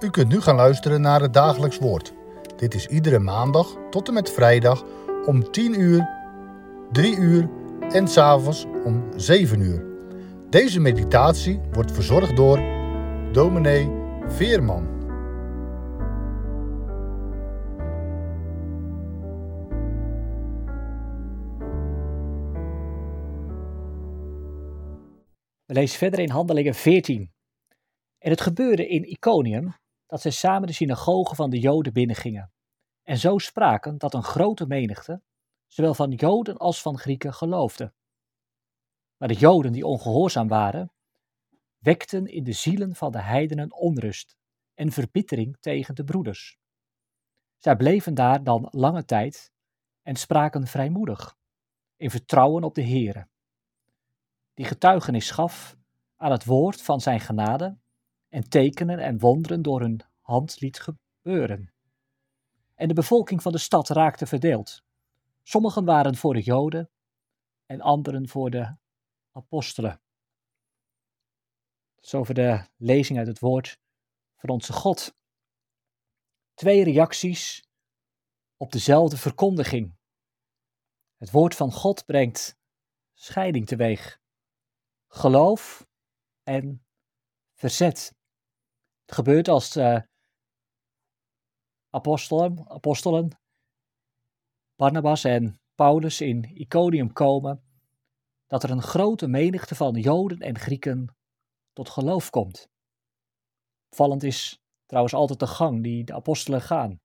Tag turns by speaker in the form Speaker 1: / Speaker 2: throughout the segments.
Speaker 1: U kunt nu gaan luisteren naar het dagelijks woord. Dit is iedere maandag tot en met vrijdag om 10 uur, 3 uur en s'avonds om 7 uur. Deze meditatie wordt verzorgd door dominee Veerman.
Speaker 2: We lezen verder in Handelingen 14. En het gebeurde in Iconium dat zij samen de synagoge van de Joden binnengingen. En zo spraken dat een grote menigte, zowel van Joden als van Grieken, geloofde. Maar de Joden die ongehoorzaam waren, wekten in de zielen van de heidenen onrust en verbittering tegen de broeders. Zij bleven daar dan lange tijd en spraken vrijmoedig, in vertrouwen op de Heere, die getuigenis gaf aan het woord van zijn genade en tekenen en wonderen door hun hand liet gebeuren. En de bevolking van de stad raakte verdeeld. Sommigen waren voor de Joden en anderen voor de apostelen. Zo over de lezing uit het woord van onze God. Twee reacties op dezelfde verkondiging. Het woord van God brengt scheiding teweeg. Geloof en verzet. Het gebeurt als uh, apostelen, apostelen, Barnabas en Paulus in Iconium komen, dat er een grote menigte van Joden en Grieken tot geloof komt. Vallend is trouwens altijd de gang die de apostelen gaan.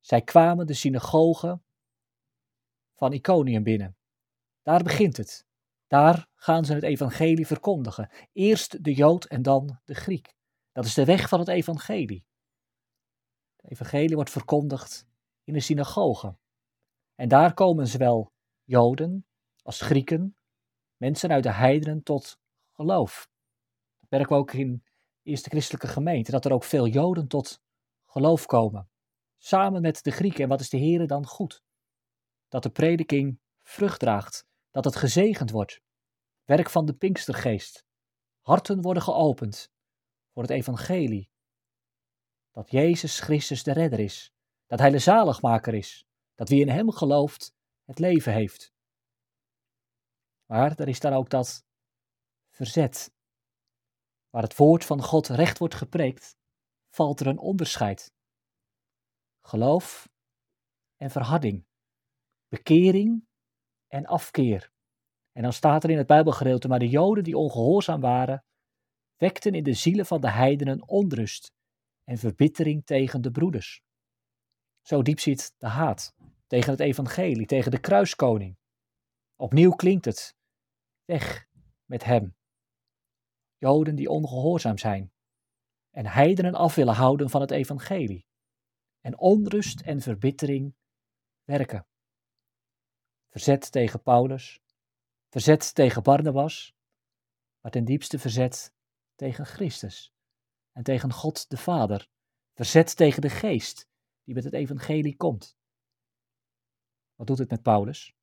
Speaker 2: Zij kwamen de synagoge van Iconium binnen. Daar begint het. Daar gaan ze het evangelie verkondigen. Eerst de Jood en dan de Griek. Dat is de weg van het evangelie. Het evangelie wordt verkondigd in de synagoge. En daar komen zowel Joden als Grieken, mensen uit de heidenen tot geloof. Dat merken we ook in de eerste christelijke gemeente, dat er ook veel Joden tot geloof komen. Samen met de Grieken. En wat is de Heer dan goed? Dat de prediking vrucht draagt, dat het gezegend wordt. Werk van de Pinkstergeest. Harten worden geopend voor het evangelie. Dat Jezus Christus de redder is. Dat Hij de zaligmaker is. Dat wie in Hem gelooft het leven heeft. Maar er is dan ook dat verzet. Waar het woord van God recht wordt gepreekt, valt er een onderscheid. Geloof en verharding. Bekering en afkeer. En dan staat er in het Bijbelgedeelte, maar de Joden die ongehoorzaam waren, wekten in de zielen van de heidenen onrust en verbittering tegen de broeders. Zo diep zit de haat tegen het evangelie, tegen de kruiskoning. Opnieuw klinkt het, weg met hem. Joden die ongehoorzaam zijn en heidenen af willen houden van het evangelie. En onrust en verbittering werken. Verzet tegen Paulus, verzet tegen Barnabas, maar ten diepste verzet tegen Christus en tegen God de Vader, verzet tegen de geest die met het evangelie komt. Wat doet het met Paulus?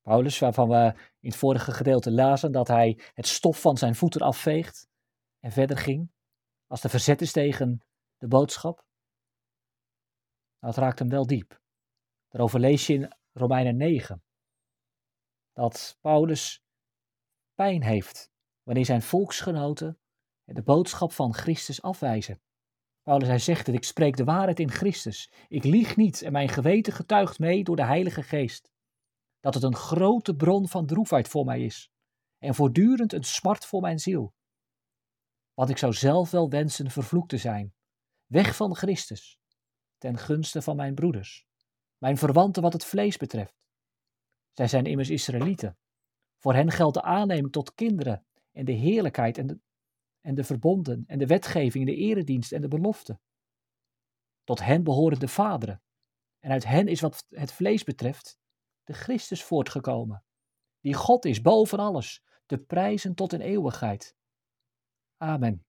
Speaker 2: Paulus, waarvan we in het vorige gedeelte lazen dat hij het stof van zijn voeten afveegt en verder ging, als er verzet is tegen de boodschap. Nou, het raakt hem wel diep. Daarover lees je in Romeinen 9. Dat Paulus pijn heeft wanneer zijn volksgenoten de boodschap van Christus afwijzen. Paulus hij zegt dat ik spreek de waarheid in Christus. Ik lieg niet en mijn geweten getuigt mee door de Heilige Geest. Dat het een grote bron van droefheid voor mij is en voortdurend een smart voor mijn ziel. Want ik zou zelf wel wensen vervloekt te zijn, weg van Christus, ten gunste van mijn broeders, mijn verwanten wat het vlees betreft. Zij zijn immers Israëlieten. Voor hen geldt de aanneming tot kinderen en de heerlijkheid en de, en de verbonden en de wetgeving en de eredienst en de belofte. Tot hen behoren de vaderen. En uit hen is wat het vlees betreft de Christus voortgekomen, die God is boven alles, te prijzen tot in eeuwigheid. Amen.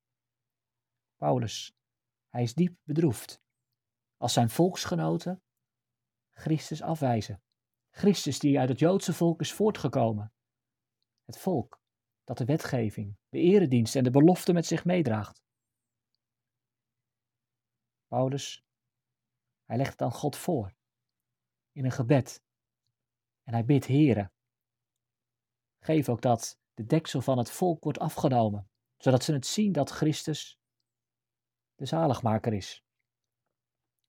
Speaker 2: Paulus, hij is diep bedroefd als zijn volksgenoten Christus afwijzen. Christus die uit het Joodse volk is voortgekomen. Het volk dat de wetgeving, de eredienst en de belofte met zich meedraagt. Paulus, hij legt het aan God voor in een gebed. En hij bidt, Heere, geef ook dat de deksel van het volk wordt afgenomen, zodat ze het zien dat Christus de zaligmaker is.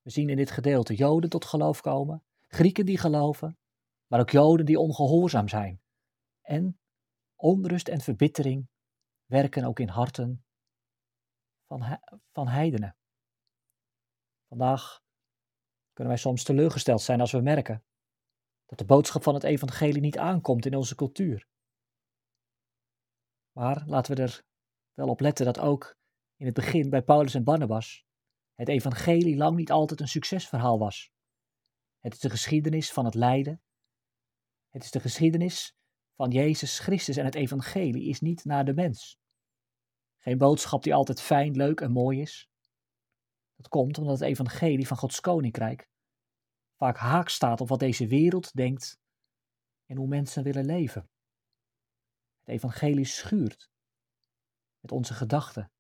Speaker 2: We zien in dit gedeelte Joden tot geloof komen, Grieken die geloven, maar ook Joden die ongehoorzaam zijn. En onrust en verbittering werken ook in harten van, van heidenen. Vandaag kunnen wij soms teleurgesteld zijn als we merken dat de boodschap van het evangelie niet aankomt in onze cultuur. Maar laten we er wel op letten dat ook in het begin bij Paulus en Barnabas het evangelie lang niet altijd een succesverhaal was. Het is de geschiedenis van het lijden. Het is de geschiedenis van Jezus Christus en het evangelie is niet naar de mens. Geen boodschap die altijd fijn, leuk en mooi is. Dat komt omdat het evangelie van Gods koninkrijk vaak haak staat op wat deze wereld denkt en hoe mensen willen leven. Het evangelie schuurt met onze gedachten,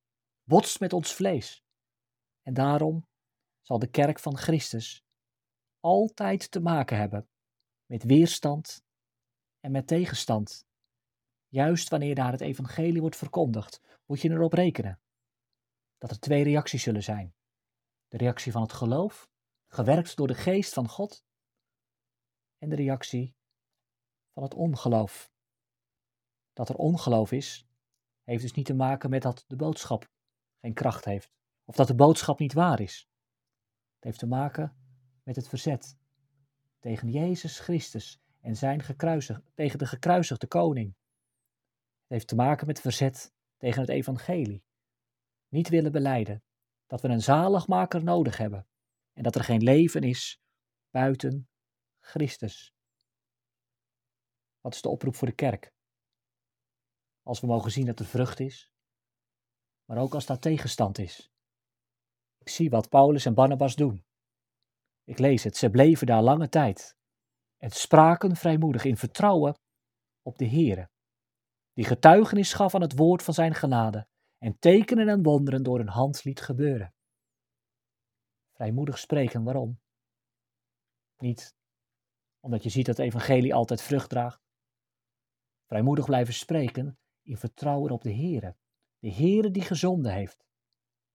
Speaker 2: botst met ons vlees. En daarom zal de kerk van Christus altijd te maken hebben met weerstand en met tegenstand. Juist wanneer daar het evangelie wordt verkondigd, moet je erop rekenen dat er twee reacties zullen zijn. De reactie van het geloof, gewerkt door de geest van God, en de reactie van het ongeloof. Dat er ongeloof is, heeft dus niet te maken met dat de boodschap geen kracht heeft, of dat de boodschap niet waar is. Het heeft te maken met het verzet tegen Jezus Christus en zijn gekruisig, tegen de gekruisigde koning. Het heeft te maken met verzet tegen het evangelie. Niet willen beleiden dat we een zaligmaker nodig hebben en dat er geen leven is buiten Christus. Wat is de oproep voor de kerk? Als we mogen zien dat er vrucht is, maar ook als daar tegenstand is. Ik zie wat Paulus en Barnabas doen. Ik lees het, ze bleven daar lange tijd en spraken vrijmoedig in vertrouwen op de Heere, die getuigenis gaf aan het woord van zijn genade en tekenen en wonderen door hun hand liet gebeuren. Vrijmoedig spreken, waarom? Niet omdat je ziet dat het evangelie altijd vrucht draagt. Vrijmoedig blijven spreken in vertrouwen op de Heere, de Heere die gezonden heeft.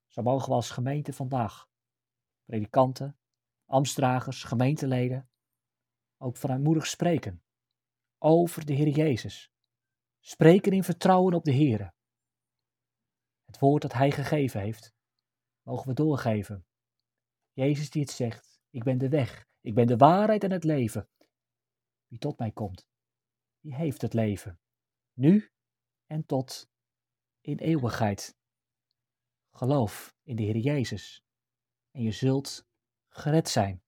Speaker 2: Zo mogen we als gemeente vandaag, predikanten, ambtsdragers, gemeenteleden, ook vrijmoedig spreken over de Heer Jezus. Spreken in vertrouwen op de Heer. Het woord dat Hij gegeven heeft, mogen we doorgeven. Jezus die het zegt, ik ben de weg, ik ben de waarheid en het leven. Wie tot mij komt, die heeft het leven, nu en tot in eeuwigheid. Geloof in de Heer Jezus en je zult gered zijn.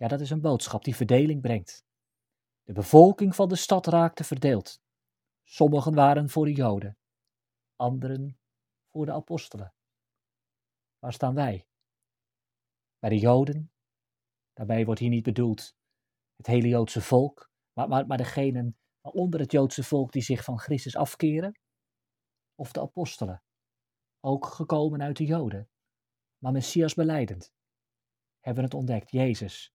Speaker 2: Ja, dat is een boodschap die verdeling brengt. De bevolking van de stad raakte verdeeld. Sommigen waren voor de Joden, anderen voor de apostelen. Waar staan wij? Bij de Joden? Daarbij wordt hier niet bedoeld het hele Joodse volk, maar, maar, degenen onder het Joodse volk die zich van Christus afkeren, of de apostelen, ook gekomen uit de Joden, maar Messias beleidend, hebben het ontdekt, Jezus,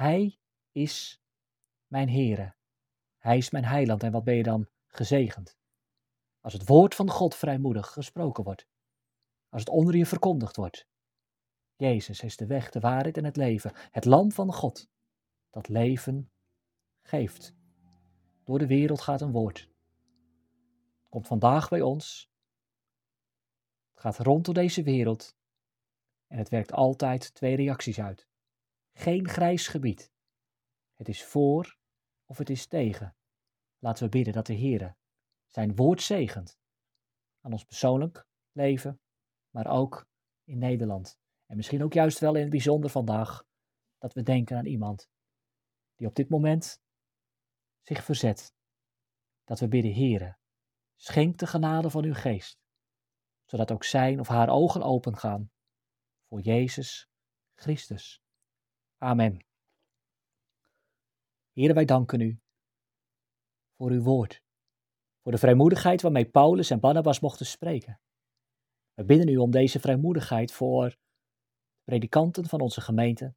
Speaker 2: hij is mijn Heere. Hij is mijn heiland. En wat ben je dan gezegend? Als het woord van God vrijmoedig gesproken wordt. Als het onder je verkondigd wordt. Jezus is de weg, de waarheid en het leven. Het lam van God. Dat leven geeft. Door de wereld gaat een woord. Het komt vandaag bij ons. Het gaat rond door deze wereld. En het werkt altijd twee reacties uit geen grijs gebied. Het is voor of het is tegen. Laten we bidden dat de Heer zijn woord zegent aan ons persoonlijk leven, maar ook in Nederland. En misschien ook juist wel in het bijzonder vandaag dat we denken aan iemand die op dit moment zich verzet. Dat we bidden, Heere, schenk de genade van uw geest, zodat ook zijn of haar ogen open gaan voor Jezus Christus. Amen. Heer, wij danken u voor uw woord, voor de vrijmoedigheid waarmee Paulus en Barnabas mochten spreken. We bidden u om deze vrijmoedigheid voor predikanten van onze gemeente,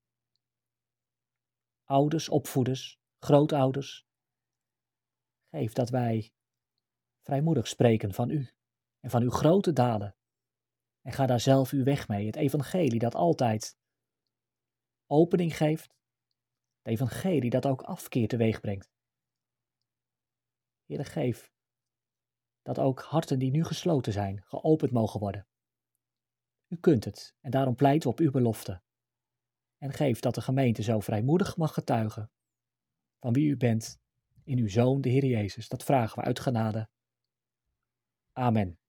Speaker 2: ouders, opvoeders, grootouders. Geef dat wij vrijmoedig spreken van u en van uw grote daden. En ga daar zelf uw weg mee. Het evangelie dat altijd opening geeft. Het evangelie dat ook afkeer teweeg brengt. Heere, geef dat ook harten die nu gesloten zijn, geopend mogen worden. U kunt het en daarom pleiten we op uw belofte. En geef dat de gemeente zo vrijmoedig mag getuigen van wie u bent in uw Zoon, de Heer Jezus. Dat vragen we uit genade. Amen.